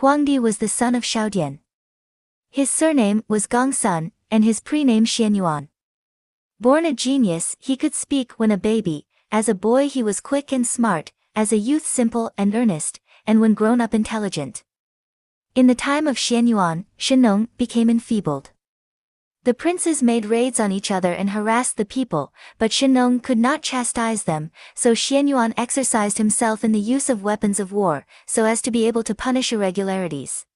Huangdi was the son of Shaodian. His surname was Gongsun, and his prename Xuanyuan. Born a genius, he could speak when a baby, as a boy he was quick and smart, as a youth simple and earnest, and when grown up intelligent. In the time of Xuanyuan, Shennong became enfeebled. The princes made raids on each other and harassed the people, but Shennong could not chastise them, so Xuanyuan exercised himself in the use of weapons of war, so as to be able to punish irregularities.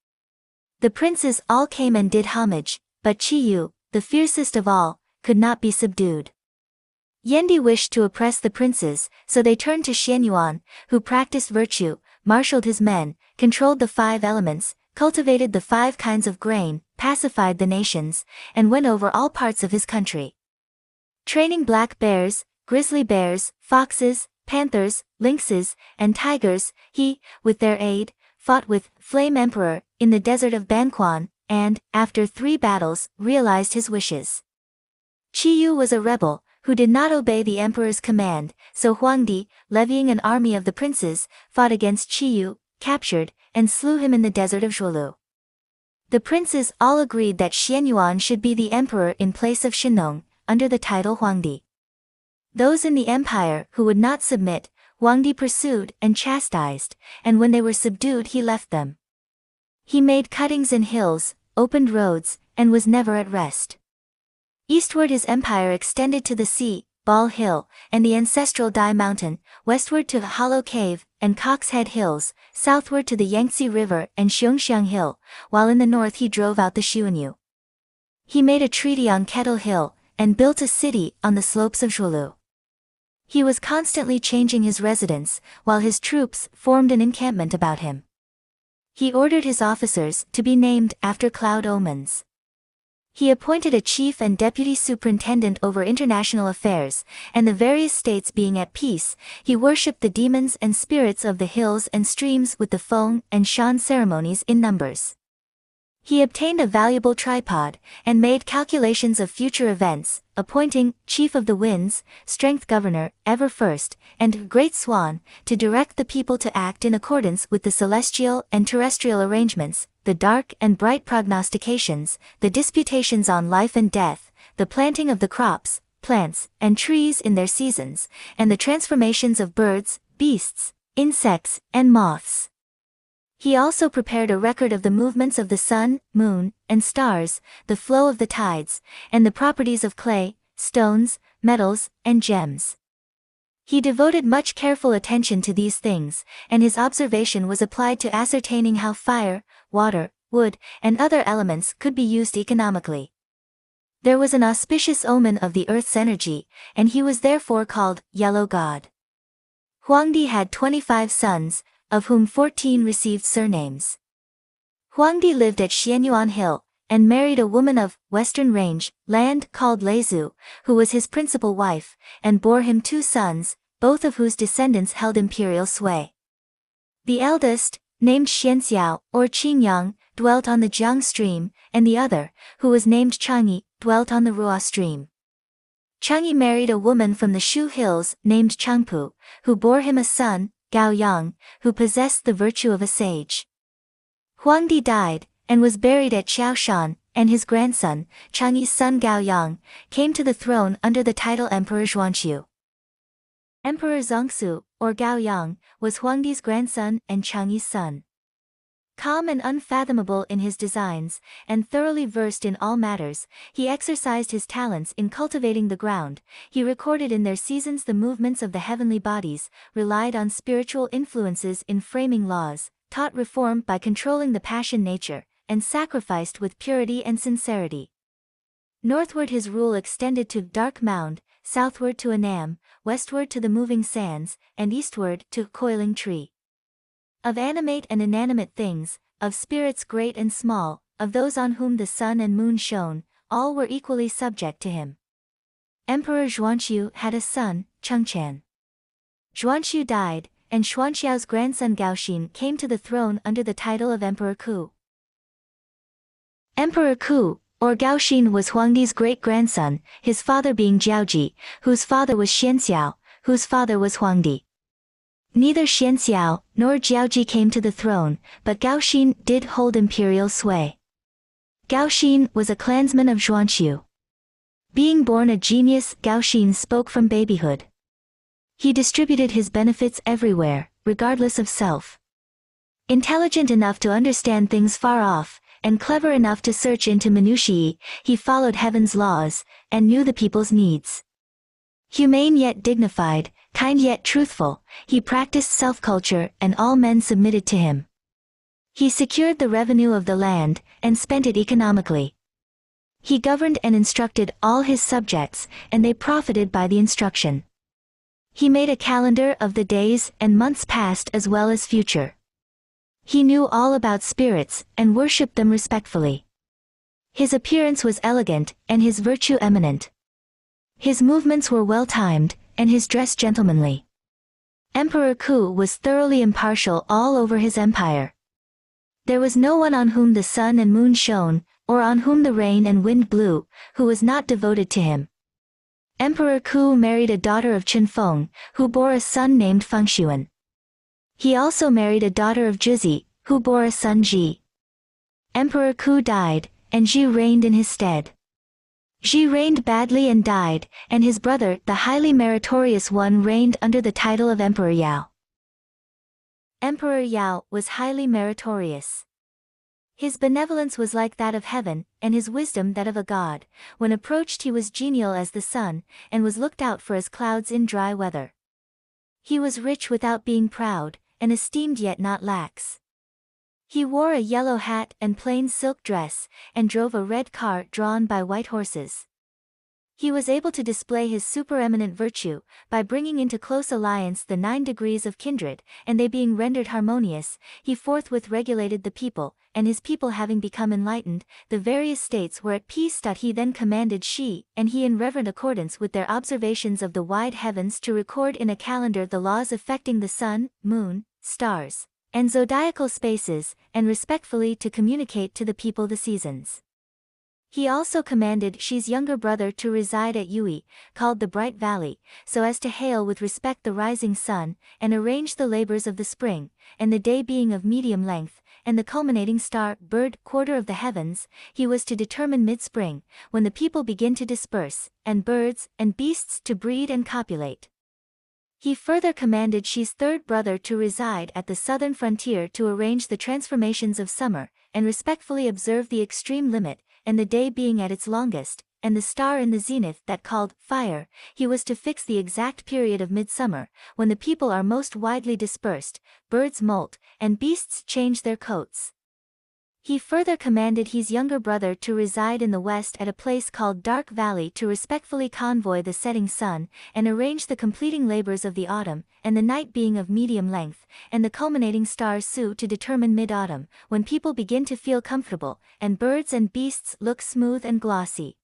The princes all came and did homage, but Chiyou, the fiercest of all, could not be subdued. Yandi wished to oppress the princes, so they turned to Xuanyuan, who practiced virtue, marshaled his men, controlled the five elements, cultivated the five kinds of grain, pacified the nations, and went over all parts of his country. Training black bears, grizzly bears, foxes, panthers, lynxes, and tigers, he, with their aid, fought with Flame Emperor in the desert of Banquan, and, after three battles, realized his wishes. Chiyou was a rebel, who did not obey the emperor's command, so Huangdi, levying an army of the princes, fought against Chiyou, captured, and slew him in the desert of Zhuolu. The princes all agreed that Xuanyuan should be the emperor in place of Shennong, under the title Huangdi. Those in the empire who would not submit, Huangdi pursued and chastised, and when they were subdued he left them. He made cuttings in hills, opened roads, and was never at rest. Eastward his empire extended to the sea, Ball Hill, and the ancestral Dai Mountain, westward to Hollow Cave, and Cock's Head Hills, southward to the Yangtze River and Xiongxiang Hill, while in the north he drove out the Xiongnu. He made a treaty on Kettle Hill, and built a city on the slopes of Zhuolu. He was constantly changing his residence, while his troops formed an encampment about him. He ordered his officers to be named after cloud omens. He appointed a chief and deputy superintendent over international affairs, and the various states being at peace, he worshipped the demons and spirits of the hills and streams with the Feng and Shan ceremonies in numbers. He obtained a valuable tripod, and made calculations of future events, appointing Chief of the Winds, Strength Governor, Ever First, and Great Swan, to direct the people to act in accordance with the celestial and terrestrial arrangements, the dark and bright prognostications, the disputations on life and death, the planting of the crops, plants, and trees in their seasons, and the transformations of birds, beasts, insects, and moths. He also prepared a record of the movements of the sun, moon, and stars, the flow of the tides, and the properties of clay, stones, metals, and gems. He devoted much careful attention to these things, and his observation was applied to ascertaining how fire, water, wood, and other elements could be used economically. There was an auspicious omen of the earth's energy, and he was therefore called Yellow God. Huangdi had 25 sons, of whom 14 received surnames. Huangdi lived at Xuanyuan Hill, and married a woman of Western Range, land called Leizu, who was his principal wife, and bore him two sons, both of whose descendants held imperial sway. The eldest, named Xuanxiao, or Qingyang, dwelt on the Jiang stream, and the other, who was named Changyi, dwelt on the Ruo stream. Changyi married a woman from the Shu hills named Changpu, who bore him a son, Gao Yang, who possessed the virtue of a sage. Huangdi died, and was buried at Xiaoshan, and his grandson, Changyi's son Gao Yang, came to the throne under the title Emperor Zhuanqiu. Emperor Zongsu, or Gao Yang, was Huangdi's grandson and Changyi's son. Calm and unfathomable in his designs, and thoroughly versed in all matters, he exercised his talents in cultivating the ground, he recorded in their seasons the movements of the heavenly bodies, relied on spiritual influences in framing laws, taught reform by controlling the passion nature, and sacrificed with purity and sincerity. Northward his rule extended to Dark Mound, southward to Annam, westward to the moving sands, and eastward to Coiling Tree. Of animate and inanimate things, of spirits great and small, of those on whom the sun and moon shone, all were equally subject to him. Emperor Zhuanqiu had a son, Chengqian. Zhuanqiu died, and Xuanxiao's grandson Gaoxin came to the throne under the title of Emperor Ku. Emperor Ku, or Gaoxin was Huangdi's great-grandson, his father being Jiaoji, whose father was Xuanxiao, whose father was Huangdi. Neither Xuanxiao nor Jiaoji came to the throne, but Gao Xin did hold imperial sway. Gao Xin was a clansman of Zhuanqiu. Being born a genius, Gao Xin spoke from babyhood. He distributed his benefits everywhere, regardless of self. Intelligent enough to understand things far off, and clever enough to search into minutiae, he followed heaven's laws, and knew the people's needs. Humane yet dignified, kind yet truthful, he practiced self-culture and all men submitted to him. He secured the revenue of the land, and spent it economically. He governed and instructed all his subjects, and they profited by the instruction. He made a calendar of the days and months past as well as future. He knew all about spirits, and worshipped them respectfully. His appearance was elegant, and his virtue eminent. His movements were well timed, and his dress gentlemanly. Emperor Ku was thoroughly impartial all over his empire. There was no one on whom the sun and moon shone, or on whom the rain and wind blew, who was not devoted to him. Emperor Ku married a daughter of Chen Feng, who bore a son named Feng Xuan. He also married a daughter of Jizi, who bore a son Ji. Emperor Ku died, and Ji reigned in his stead. Ji reigned badly and died, and his brother, the highly meritorious one reigned under the title of Emperor Yao. Emperor Yao was highly meritorious. His benevolence was like that of heaven, and his wisdom that of a god. When approached he was genial as the sun, and was looked out for as clouds in dry weather. He was rich without being proud, and esteemed yet not lax. He wore a yellow hat and plain silk dress, and drove a red car drawn by white horses. He was able to display his supereminent virtue, by bringing into close alliance the nine degrees of kindred, and they being rendered harmonious, he forthwith regulated the people, and his people having become enlightened, the various states were at peace. He then commanded Shi, and he in reverent accordance with their observations of the wide heavens to record in a calendar the laws affecting the sun, moon, stars, and zodiacal spaces, and respectfully to communicate to the people the seasons. He also commanded Shi's younger brother to reside at Yui, called the Bright Valley, so as to hail with respect the rising sun, and arrange the labors of the spring, and the day being of medium length, and the culminating star, bird, quarter of the heavens, he was to determine mid-spring, when the people begin to disperse, and birds, and beasts to breed and copulate. He further commanded Shi's third brother to reside at the southern frontier to arrange the transformations of summer, and respectfully observe the extreme limit, and the day being at its longest, and the star in the zenith that called fire, he was to fix the exact period of midsummer, when the people are most widely dispersed, birds molt, and beasts change their coats. He further commanded his younger brother to reside in the west at a place called Dark Valley to respectfully convoy the setting sun, and arrange the completing labors of the autumn, and the night being of medium length, and the culminating stars Su to determine mid-autumn, when people begin to feel comfortable, and birds and beasts look smooth and glossy.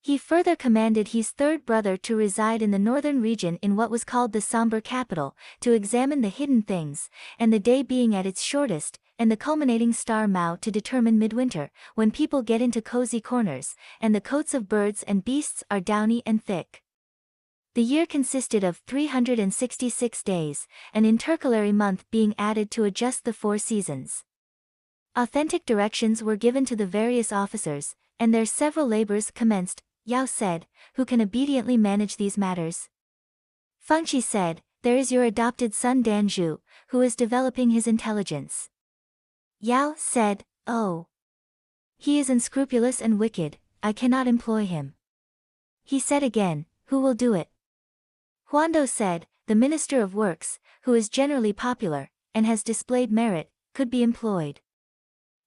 He further commanded his third brother to reside in the northern region in what was called the somber capital, to examine the hidden things, and the day being at its shortest, and the culminating star Mao to determine midwinter, when people get into cozy corners, and the coats of birds and beasts are downy and thick. The year consisted of 366 days, an intercalary month being added to adjust the four seasons. Authentic directions were given to the various officers, and their several labors commenced, Yao said, who can obediently manage these matters? Fengqi said, there is your adopted son Danzhu, who is developing his intelligence. Yao said, Oh. He is unscrupulous and wicked, I cannot employ him. He said again, Who will do it? Huandou said, The Minister of Works, who is generally popular, and has displayed merit, could be employed.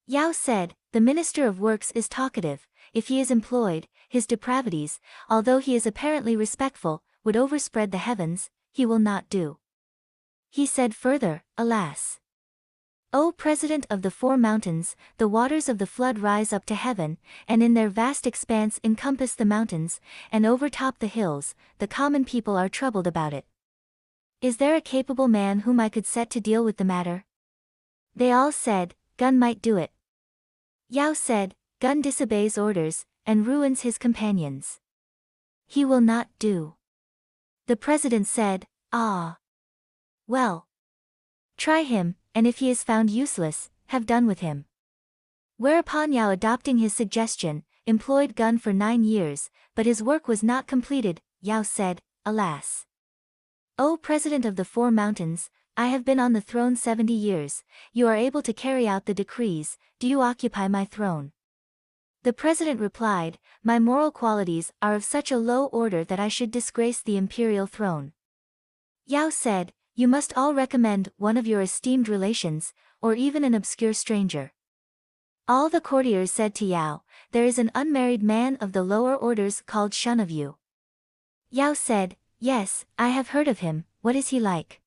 Yao said, The Minister of Works is talkative, if he is employed, his depravities, although he is apparently respectful, would overspread the heavens, he will not do. He said further, Alas! O President of the Four Mountains, the waters of the flood rise up to heaven, and in their vast expanse encompass the mountains, and overtop the hills, the common people are troubled about it. Is there a capable man whom I could set to deal with the matter? They all said, Gun might do it. Yao said, Gun disobeys orders, and ruins his companions. He will not do. The president said, Ah. Well. Try him, and if he is found useless, have done with him. Whereupon Yao adopting his suggestion, employed Gun for nine years, but his work was not completed, Yao said, Alas! O President of the Four Mountains, I have been on the throne seventy years, you are able to carry out the decrees, do you occupy my throne? The president replied, My moral qualities are of such a low order that I should disgrace the imperial throne. Yao said, You must all recommend one of your esteemed relations, or even an obscure stranger. All the courtiers said to Yao, There is an unmarried man of the lower orders called Shun of Yu. Yao said, Yes, I have heard of him, what is he like?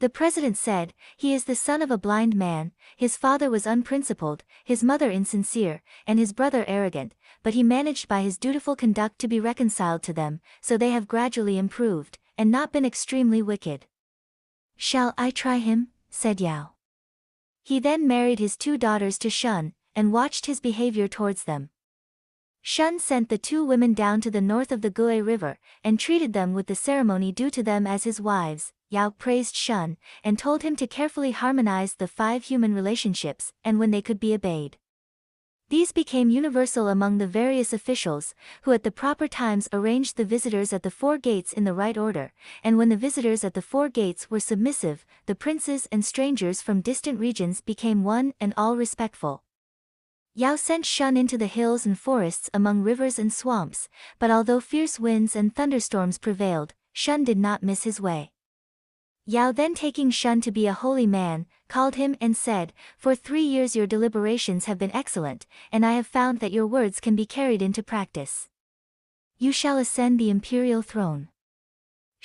The president said, He is the son of a blind man, his father was unprincipled, his mother insincere, and his brother arrogant, but he managed by his dutiful conduct to be reconciled to them, so they have gradually improved, and not been extremely wicked. Shall I try him? said Yao. He then married his two daughters to Shun, and watched his behavior towards them. Shun sent the two women down to the north of the Gue River, and treated them with the ceremony due to them as his wives. Yao praised Shun, and told him to carefully harmonize the five human relationships, and when they could be obeyed. These became universal among the various officials, who at the proper times arranged the visitors at the four gates in the right order, and when the visitors at the four gates were submissive, the princes and strangers from distant regions became one and all respectful. Yao sent Shun into the hills and forests among rivers and swamps, but although fierce winds and thunderstorms prevailed, Shun did not miss his way. Yao then taking Shun to be a holy man, called him and said, For three years your deliberations have been excellent, and I have found that your words can be carried into practice. You shall ascend the imperial throne.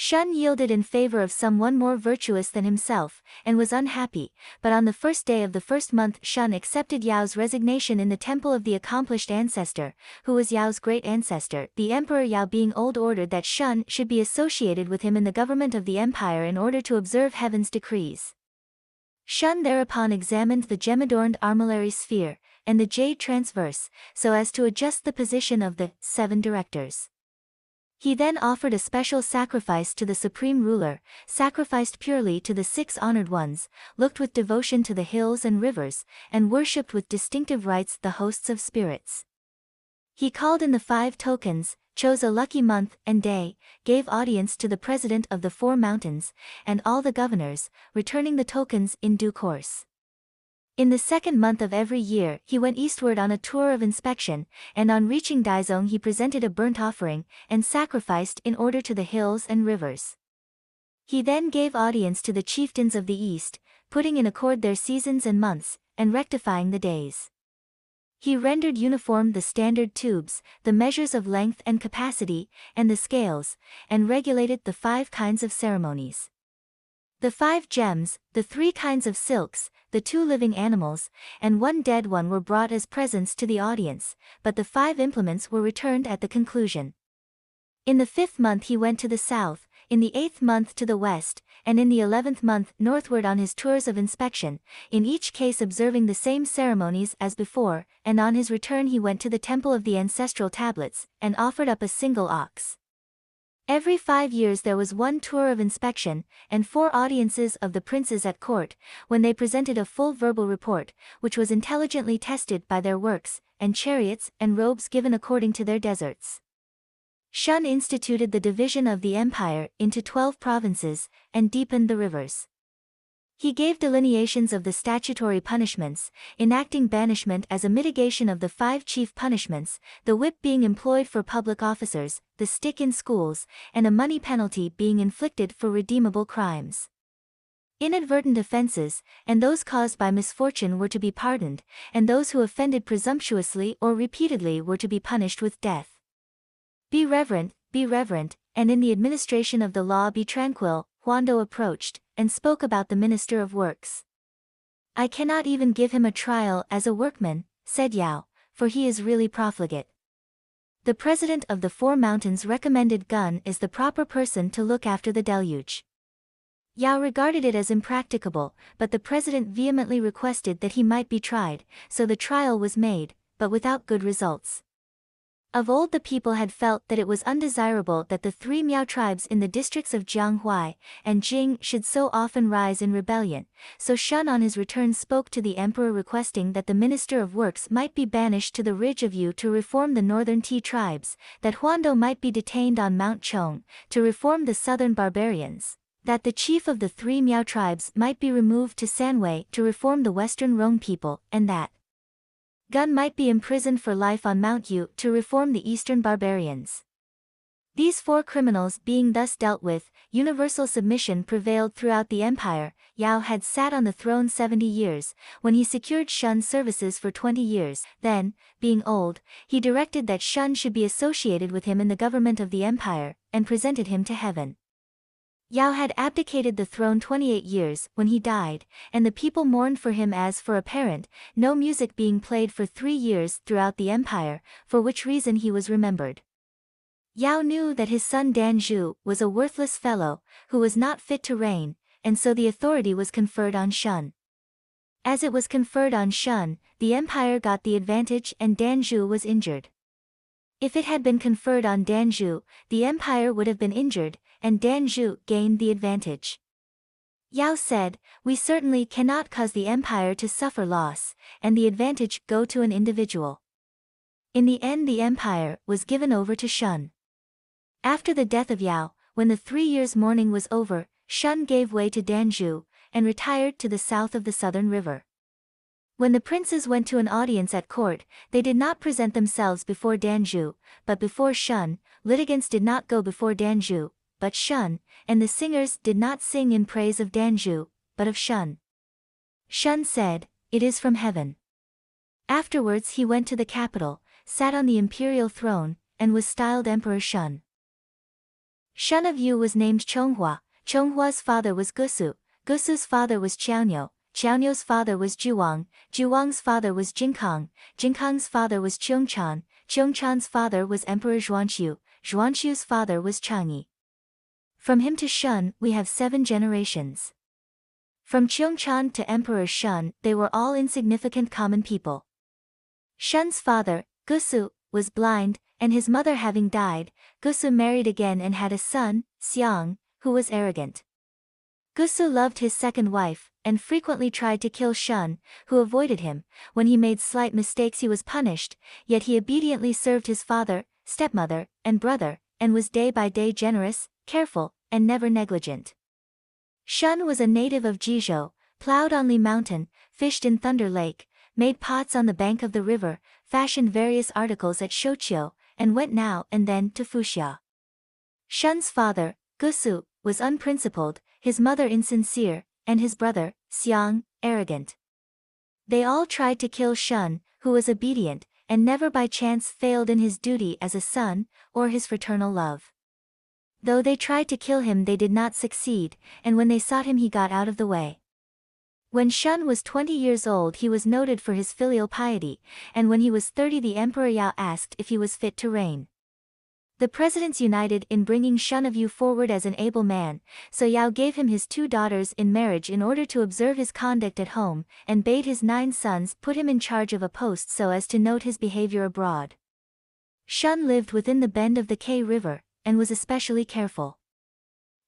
Shun yielded in favor of someone more virtuous than himself, and was unhappy, but on the first day of the first month Shun accepted Yao's resignation in the temple of the accomplished ancestor, who was Yao's great ancestor. The Emperor Yao being old ordered that Shun should be associated with him in the government of the empire in order to observe heaven's decrees. Shun thereupon examined the gem-adorned armillary sphere, and the jade transverse, so as to adjust the position of the seven directors. He then offered a special sacrifice to the supreme ruler, sacrificed purely to the six honored ones, looked with devotion to the hills and rivers, and worshipped with distinctive rites the hosts of spirits. He called in the five tokens, chose a lucky month and day, gave audience to the president of the four mountains, and all the governors, returning the tokens in due course. In the second month of every year he went eastward on a tour of inspection, and on reaching Daizong he presented a burnt offering, and sacrificed in order to the hills and rivers. He then gave audience to the chieftains of the east, putting in accord their seasons and months, and rectifying the days. He rendered uniform the standard tubes, the measures of length and capacity, and the scales, and regulated the five kinds of ceremonies. The five gems, the three kinds of silks, the two living animals, and one dead one were brought as presents to the audience, but the five implements were returned at the conclusion. In the fifth month he went to the south, in the eighth month to the west, and in the eleventh month northward on his tours of inspection, in each case observing the same ceremonies as before, and on his return he went to the temple of the ancestral tablets, and offered up a single ox. Every five years there was one tour of inspection, and four audiences of the princes at court, when they presented a full verbal report, which was intelligently tested by their works, and chariots and robes given according to their deserts. Shun instituted the division of the empire into twelve provinces, and deepened the rivers. He gave delineations of the statutory punishments, enacting banishment as a mitigation of the five chief punishments, the whip being employed for public officers, the stick in schools, and a money penalty being inflicted for redeemable crimes. Inadvertent offenses, and those caused by misfortune were to be pardoned, and those who offended presumptuously or repeatedly were to be punished with death. Be reverent, be reverent, and in the administration of the law be tranquil, Huandou approached, and spoke about the Minister of Works. I cannot even give him a trial as a workman, said Yao, for he is really profligate. The president of the Four Mountains recommended Gun is the proper person to look after the deluge. Yao regarded it as impracticable, but the president vehemently requested that he might be tried, so the trial was made, but without good results. Of old the people had felt that it was undesirable that the three Miao tribes in the districts of Jianghuai and Jing should so often rise in rebellion, so Shun on his return spoke to the emperor requesting that the minister of works might be banished to the ridge of Yu to reform the northern Ti tribes, that Huandou might be detained on Mount Chong to reform the southern barbarians, that the chief of the three Miao tribes might be removed to Sanwei to reform the western Rong people, and that Gun might be imprisoned for life on Mount Yu to reform the eastern barbarians. These four criminals being thus dealt with, universal submission prevailed throughout the empire, Yao had sat on the throne 70 years, when he secured Shun's services for 20 years, then, being old, he directed that Shun should be associated with him in the government of the empire, and presented him to heaven. Yao had abdicated the throne 28 years when he died, and the people mourned for him as for a parent, no music being played for three years throughout the empire, for which reason he was remembered. Yao knew that his son Danzhu was a worthless fellow, who was not fit to reign, and so the authority was conferred on Shun. As it was conferred on Shun, the empire got the advantage and Danzhu was injured. If it had been conferred on Danzhu, the empire would have been injured, and Danzhu gained the advantage. Yao said, we certainly cannot cause the empire to suffer loss, and the advantage go to an individual. In the end the empire was given over to Shun. After the death of Yao, when the three years' mourning was over, Shun gave way to Danzhu, and retired to the south of the southern river. When the princes went to an audience at court, they did not present themselves before Danzhu, but before Shun, litigants did not go before Danzhu, but Shun, and the singers did not sing in praise of Danzhu, but of Shun. Shun said, It is from heaven. Afterwards he went to the capital, sat on the imperial throne, and was styled Emperor Shun. Shun of Yu was named Chonghua, Chonghua's father was Gusu, Gusu's father was Qiaonyo, Qiaonyo's father was Juwang, Juwang's father was Jinkang, Jinkang's father was Qiongchan, Qiongchan's father was Emperor Zhuanqiu, Zhuanqiu's father was Changyi. From him to Shun, we have seven generations. From Qiongchan to Emperor Shun, they were all insignificant common people. Shun's father, Gusu, was blind, and his mother having died, Gusu married again and had a son, Xiang, who was arrogant. Gusu loved his second wife, and frequently tried to kill Shun, who avoided him. When he made slight mistakes he was punished, yet he obediently served his father, stepmother, and brother, and was day by day generous, careful, and never negligent. Shun was a native of Jizhou, plowed on Li Mountain, fished in Thunder Lake, made pots on the bank of the river, fashioned various articles at Shouqiu, and went now and then to Fuxia. Shun's father, Gusu, was unprincipled, his mother insincere, and his brother, Xiang, arrogant. They all tried to kill Shun, who was obedient, and never by chance failed in his duty as a son, or his fraternal love. Though they tried to kill him they did not succeed, and when they sought him he got out of the way. When Shun was 20 years old he was noted for his filial piety, and when he was 30 the Emperor Yao asked if he was fit to reign. The presidents united in bringing Shun of Yu forward as an able man, so Yao gave him his two daughters in marriage in order to observe his conduct at home, and bade his nine sons put him in charge of a post so as to note his behavior abroad. Shun lived within the bend of the K River, and was especially careful.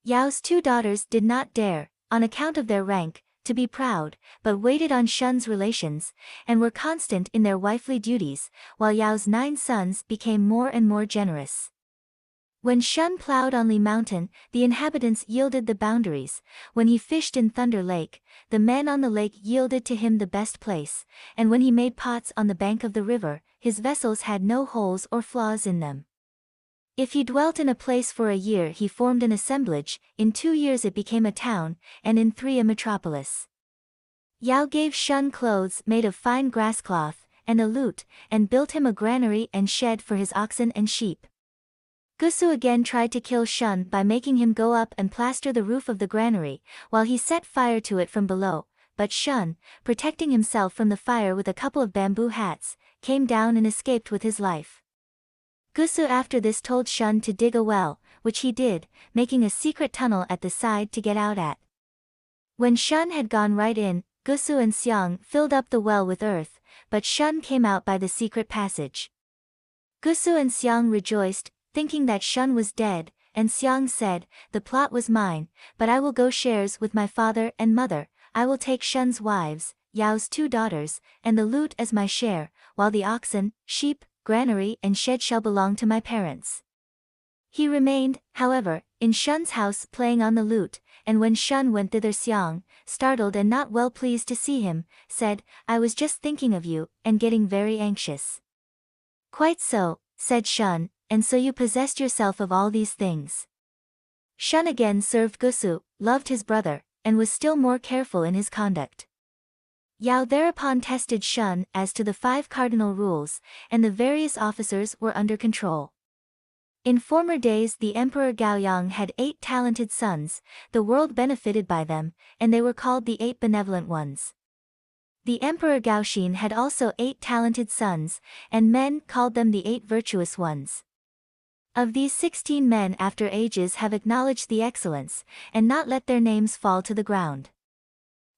Yao's two daughters did not dare, on account of their rank, to be proud, but waited on Shun's relations, and were constant in their wifely duties, while Yao's nine sons became more and more generous. When Shun plowed on Li Mountain, the inhabitants yielded the boundaries, when he fished in Thunder Lake, the men on the lake yielded to him the best place, and when he made pots on the bank of the river, his vessels had no holes or flaws in them. If he dwelt in a place for a year he formed an assemblage, in two years it became a town, and in three a metropolis. Yao gave Shun clothes made of fine grass cloth, and a lute, and built him a granary and shed for his oxen and sheep. Gusu again tried to kill Shun by making him go up and plaster the roof of the granary, while he set fire to it from below, but Shun, protecting himself from the fire with a couple of bamboo hats, came down and escaped with his life. Gusu after this told Shun to dig a well, which he did, making a secret tunnel at the side to get out at. When Shun had gone right in, Gusu and Xiang filled up the well with earth, but Shun came out by the secret passage. Gusu and Xiang rejoiced, thinking that Shun was dead, and Xiang said, the plot was mine, but I will go shares with my father and mother, I will take Shun's wives, Yao's two daughters, and the loot as my share, while the oxen, sheep, granary and shed shall belong to my parents. He remained, however, in Shun's house playing on the lute, and when Shun went thither Xiang, startled and not well pleased to see him, said, I was just thinking of you, and getting very anxious. Quite so, said Shun, and so you possessed yourself of all these things. Shun again served Gusu, loved his brother, and was still more careful in his conduct. Yao thereupon tested Shun as to the five cardinal rules, and the various officers were under control. In former days the Emperor Gaoyang had eight talented sons, the world benefited by them, and they were called the Eight Benevolent Ones. The Emperor Gaoxin had also eight talented sons, and men called them the Eight Virtuous Ones. Of these sixteen men after ages have acknowledged the excellence, and not let their names fall to the ground.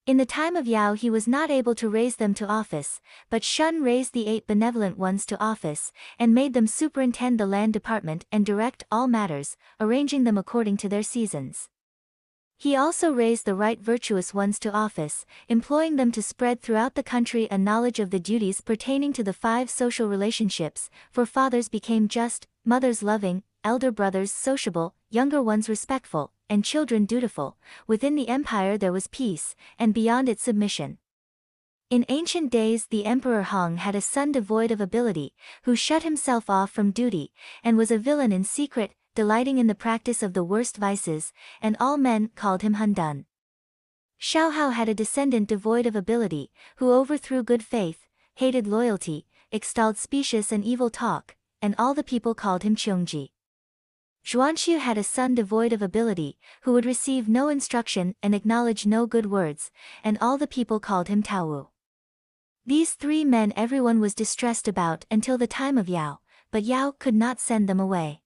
In the time of Yao he was not able to raise them to office, but Shun raised the eight benevolent ones to office, and made them superintend the land department and direct all matters, arranging them according to their seasons. He also raised the right virtuous ones to office, employing them to spread throughout the country a knowledge of the duties pertaining to the five social relationships, for fathers became just, mothers loving, elder brothers sociable, younger ones respectful, and children dutiful, within the empire there was peace, and beyond it submission. In ancient days the Emperor Hong had a son devoid of ability, who shut himself off from duty, and was a villain in secret, delighting in the practice of the worst vices, and all men called him Hundun. Shaohao had a descendant devoid of ability, who overthrew good faith, hated loyalty, extolled specious and evil talk, and all the people called him Qiongqi. Xuanxiu had a son devoid of ability, who would receive no instruction and acknowledge no good words, and all the people called him Taowu. These three men everyone was distressed about until the time of Yao, but Yao could not send them away.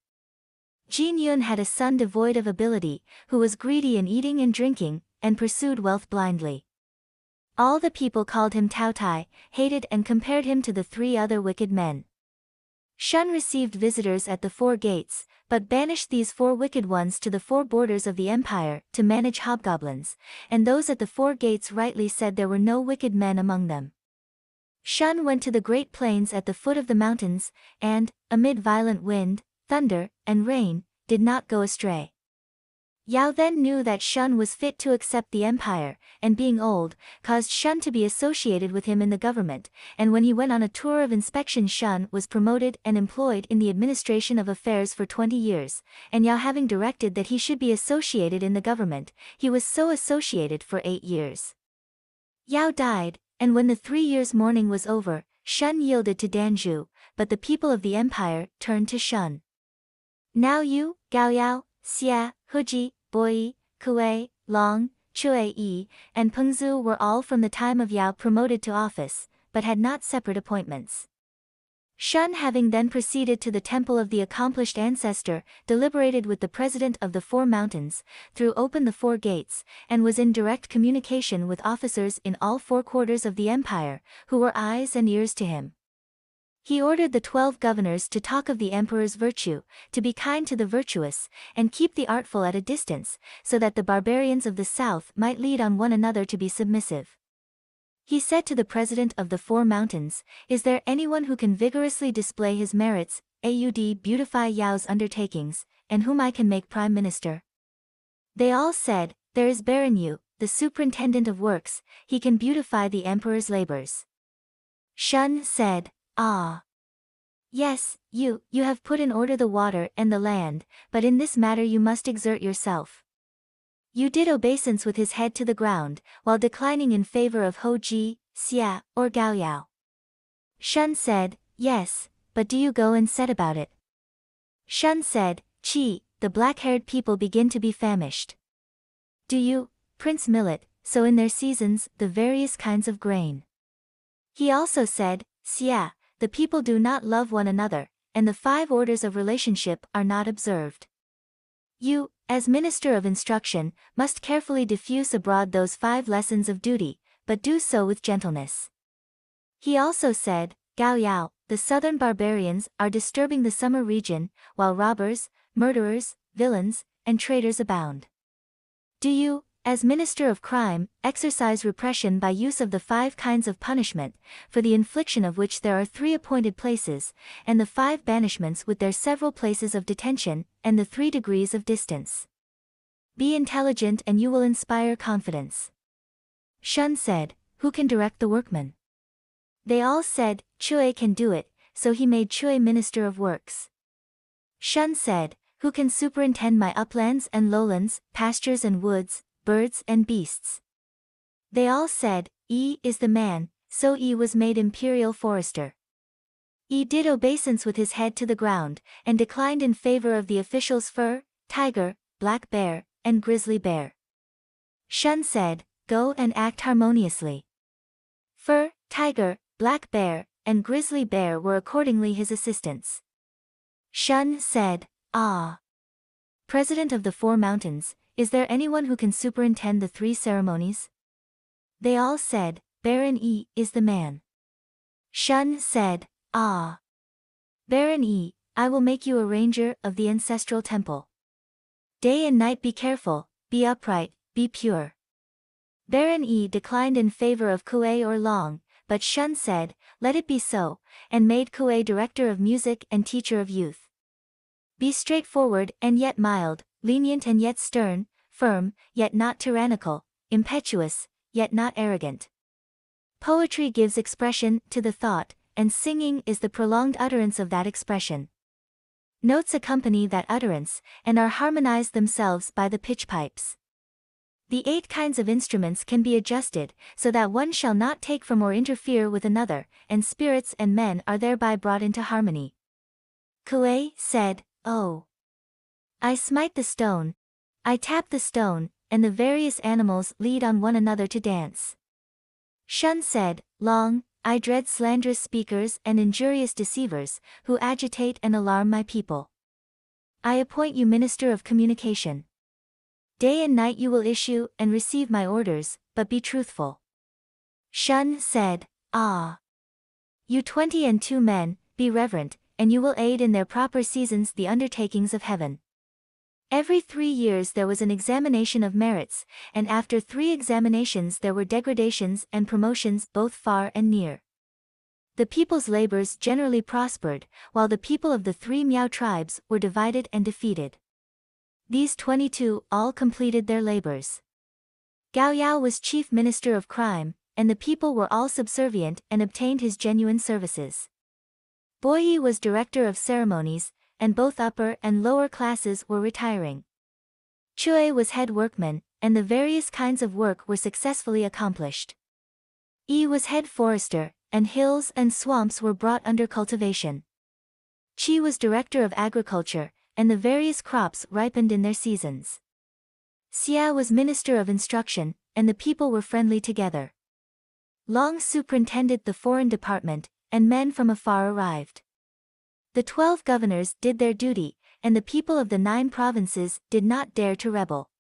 Jin Yun had a son devoid of ability, who was greedy in eating and drinking, and pursued wealth blindly. All the people called him Taotie, hated and compared him to the three other wicked men. Shun received visitors at the four gates, but banished these four wicked ones to the four borders of the empire, to manage hobgoblins, and those at the four gates rightly said there were no wicked men among them. Shun went to the great plains at the foot of the mountains, and, amid violent wind, thunder, and rain, did not go astray. Yao then knew that Shun was fit to accept the empire, and being old, caused Shun to be associated with him in the government, and when he went on a tour of inspection Shun was promoted and employed in the administration of affairs for 20 years, and Yao having directed that he should be associated in the government, he was so associated for eight years. Yao died, and when the three years' mourning was over, Shun yielded to Danzhu, but the people of the empire turned to Shun. Now Yu, Gao Yao, Xia, Houji, Boi, Kuei, Long, Chue Yi, and Pengzu were all from the time of Yao promoted to office, but had not separate appointments. Shun having then proceeded to the temple of the accomplished ancestor, deliberated with the president of the Four Mountains, threw open the four gates, and was in direct communication with officers in all four quarters of the empire, who were eyes and ears to him. He ordered the twelve governors to talk of the emperor's virtue, to be kind to the virtuous, and keep the artful at a distance, so that the barbarians of the south might lead on one another to be submissive. He said to the president of the Four Mountains, Is there anyone who can vigorously display his merits, AUD beautify Yao's undertakings, and whom I can make prime minister? They all said, There is Baron Yu, the superintendent of works, he can beautify the emperor's labors. Shun said, Ah. Yes, you, you have put in order the water and the land, but in this matter you must exert yourself. Yu did obeisance with his head to the ground, while declining in favor of Hou Ji, Xia, or Gao Yao. Shun said, yes, but do you go and set about it? Shun said, Qi, the black-haired people begin to be famished. Do you, Prince Millet, sow in their seasons the various kinds of grain? He also said, Xia, the people do not love one another, and the five orders of relationship are not observed. You, as Minister of Instruction, must carefully diffuse abroad those five lessons of duty, but do so with gentleness. He also said, Gao Yao, the southern barbarians are disturbing the summer region, while robbers, murderers, villains, and traitors abound. Do you, as Minister of Crime, exercise repression by use of the five kinds of punishment, for the infliction of which there are three appointed places, and the five banishments with their several places of detention, and the three degrees of distance. Be intelligent and you will inspire confidence. Shun said, Who can direct the workmen? They all said, Chue can do it, so he made Chue Minister of Works. Shun said, Who can superintend my uplands and lowlands, pastures and woods, birds and beasts? They all said, E is the man, so E was made imperial forester. E did obeisance with his head to the ground, and declined in favor of the officials fur, tiger, black bear, and grizzly bear. Shun said, Go and act harmoniously. Fur, tiger, black bear, and grizzly bear were accordingly his assistants. Shun said, Ah. President of the Four Mountains, is there anyone who can superintend the three ceremonies? They all said, Baron E is the man. Shun said, Ah. Baron E, I will make you a ranger of the ancestral temple. Day and night be careful, be upright, be pure. Baron E declined in favor of Kue or Long, but Shun said, let it be so, and made Kue director of music and teacher of youth. Be straightforward and yet mild, lenient and yet stern, firm, yet not tyrannical, impetuous, yet not arrogant. Poetry gives expression to the thought, and singing is the prolonged utterance of that expression. Notes accompany that utterance, and are harmonized themselves by the pitch pipes. The eight kinds of instruments can be adjusted, so that one shall not take from or interfere with another, and spirits and men are thereby brought into harmony. Kuei said, Oh! I smite the stone. I tap the stone, and the various animals lead on one another to dance. Shun said, Long, I dread slanderous speakers and injurious deceivers, who agitate and alarm my people. I appoint you Minister of Communication. Day and night you will issue and receive my orders, but be truthful. Shun said, Ah. You twenty and two men, be reverent, and you will aid in their proper seasons the undertakings of heaven. Every three years there was an examination of merits, and after three examinations there were degradations and promotions both far and near. The people's labors generally prospered, while the people of the three Miao tribes were divided and defeated. These 22 all completed their labors. Gao Yao was chief minister of crime, and the people were all subservient and obtained his genuine services. Boyi was director of ceremonies, and both upper and lower classes were retiring. Chue was head workman, and the various kinds of work were successfully accomplished. Yi was head forester, and hills and swamps were brought under cultivation. Chi was director of agriculture, and the various crops ripened in their seasons. Xia was minister of instruction, and the people were friendly together. Long superintended the foreign department, and men from afar arrived. The twelve governors did their duty, and the people of the nine provinces did not dare to rebel.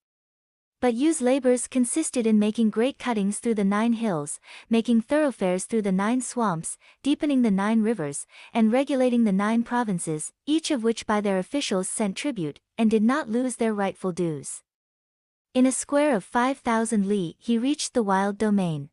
But Yu's labors consisted in making great cuttings through the nine hills, making thoroughfares through the nine swamps, deepening the nine rivers, and regulating the nine provinces, each of which by their officials sent tribute, and did not lose their rightful dues. In a square of 5,000 li he reached the wild domain.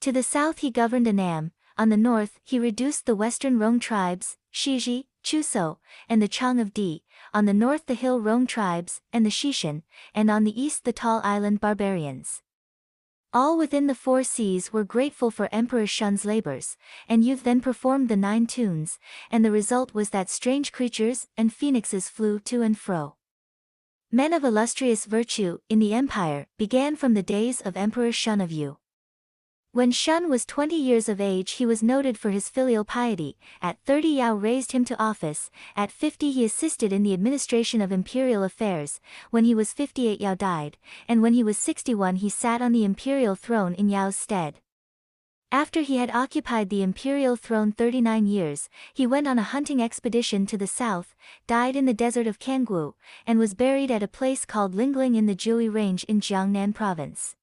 To the south he governed Annam, on the north he reduced the western Rong tribes, Shiji, Chuso, and the Chang of Di, on the north the hill Rong tribes, and the Shishan, and on the east the tall island barbarians. All within the four seas were grateful for Emperor Shun's labors, and youth then performed the nine tunes, and the result was that strange creatures and phoenixes flew to and fro. Men of illustrious virtue in the empire began from the days of Emperor Shun of Yu. When Shun was 20 years of age he was noted for his filial piety, at 30 Yao raised him to office, at 50 he assisted in the administration of imperial affairs, when he was 58 Yao died, and when he was 61 he sat on the imperial throne in Yao's stead. After he had occupied the imperial throne 39 years, he went on a hunting expedition to the south, died in the desert of Cangwu, and was buried at a place called Lingling in the Jui Range in Jiangnan province.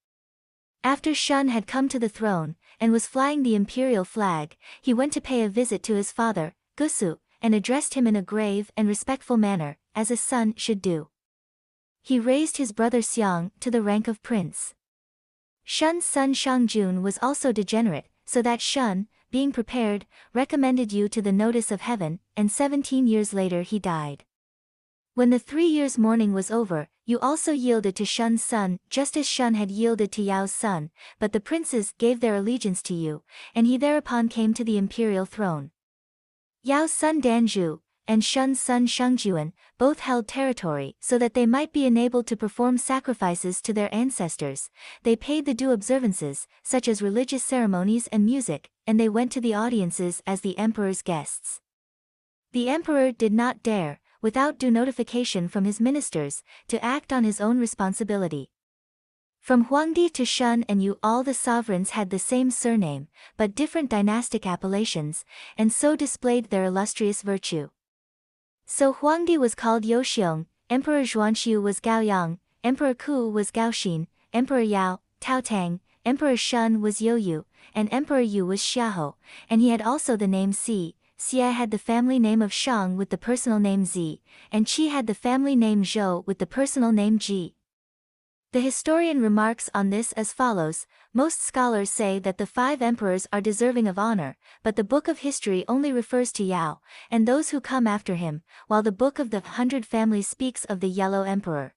After Shun had come to the throne, and was flying the imperial flag, he went to pay a visit to his father, Gusu, and addressed him in a grave and respectful manner, as a son should do. He raised his brother Xiang to the rank of prince. Shun's son Shangjun was also degenerate, so that Shun, being prepared, recommended Yu to the notice of heaven, and seventeen years later he died. When the three years' mourning was over, Yu also yielded to Shun's son, just as Shun had yielded to Yao's son, but the princes gave their allegiance to Yu, and he thereupon came to the imperial throne. Yao's son Danzhu, and Shun's son Shengjuan, both held territory so that they might be enabled to perform sacrifices to their ancestors, they paid the due observances, such as religious ceremonies and music, and they went to the audiences as the emperor's guests. The emperor did not dare, without due notification from his ministers, to act on his own responsibility. From Huangdi to Shun and Yu all the sovereigns had the same surname, but different dynastic appellations, and so displayed their illustrious virtue. So Huangdi was called Youxiong, Emperor Xuanxiu was Gaoyang, Emperor Ku was Gaoxin, Emperor Yao, Tao Tang, Emperor Shun was Youyu, and Emperor Yu was Xiahou, and he had also the name Si, Xie had the family name of Shang with the personal name Zi, and Qi had the family name Zhou with the personal name Ji. The historian remarks on this as follows, most scholars say that the five emperors are deserving of honor, but the book of history only refers to Yao, and those who come after him, while the book of the hundred families speaks of the yellow emperor.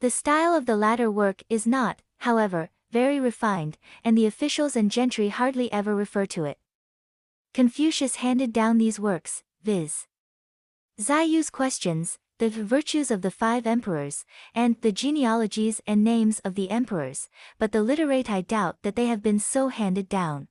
The style of the latter work is not, however, very refined, and the officials and gentry hardly ever refer to it. Confucius handed down these works, viz. Zayu's questions, the virtues of the five emperors, and the genealogies and names of the emperors, but the literate I doubt that they have been so handed down.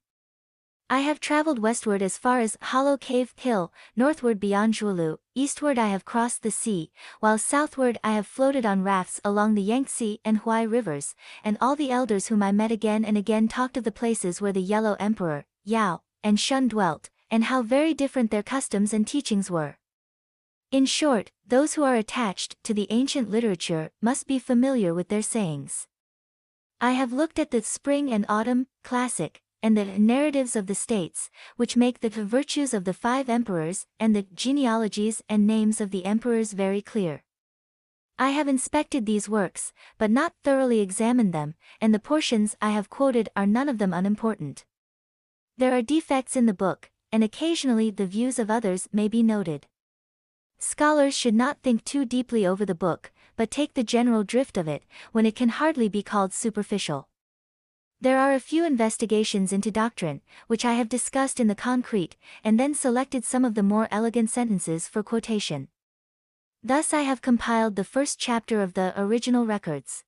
I have traveled westward as far as Hollow Cave Hill, northward beyond Zhuolu, eastward I have crossed the sea, while southward I have floated on rafts along the Yangtze and Huai rivers, and all the elders whom I met again and again talked of the places where the Yellow Emperor, Yao, and Shun dwelt, and how very different their customs and teachings were. In short, those who are attached to the ancient literature must be familiar with their sayings. I have looked at the Spring and Autumn, Classic, and the narratives of the states, which make the virtues of the five emperors and the genealogies and names of the emperors very clear. I have inspected these works, but not thoroughly examined them, and the portions I have quoted are none of them unimportant. There are defects in the book, and occasionally the views of others may be noted. Scholars should not think too deeply over the book, but take the general drift of it, when it can hardly be called superficial. There are a few investigations into doctrine, which I have discussed in the concrete, and then selected some of the more elegant sentences for quotation. Thus I have compiled the first chapter of the original records.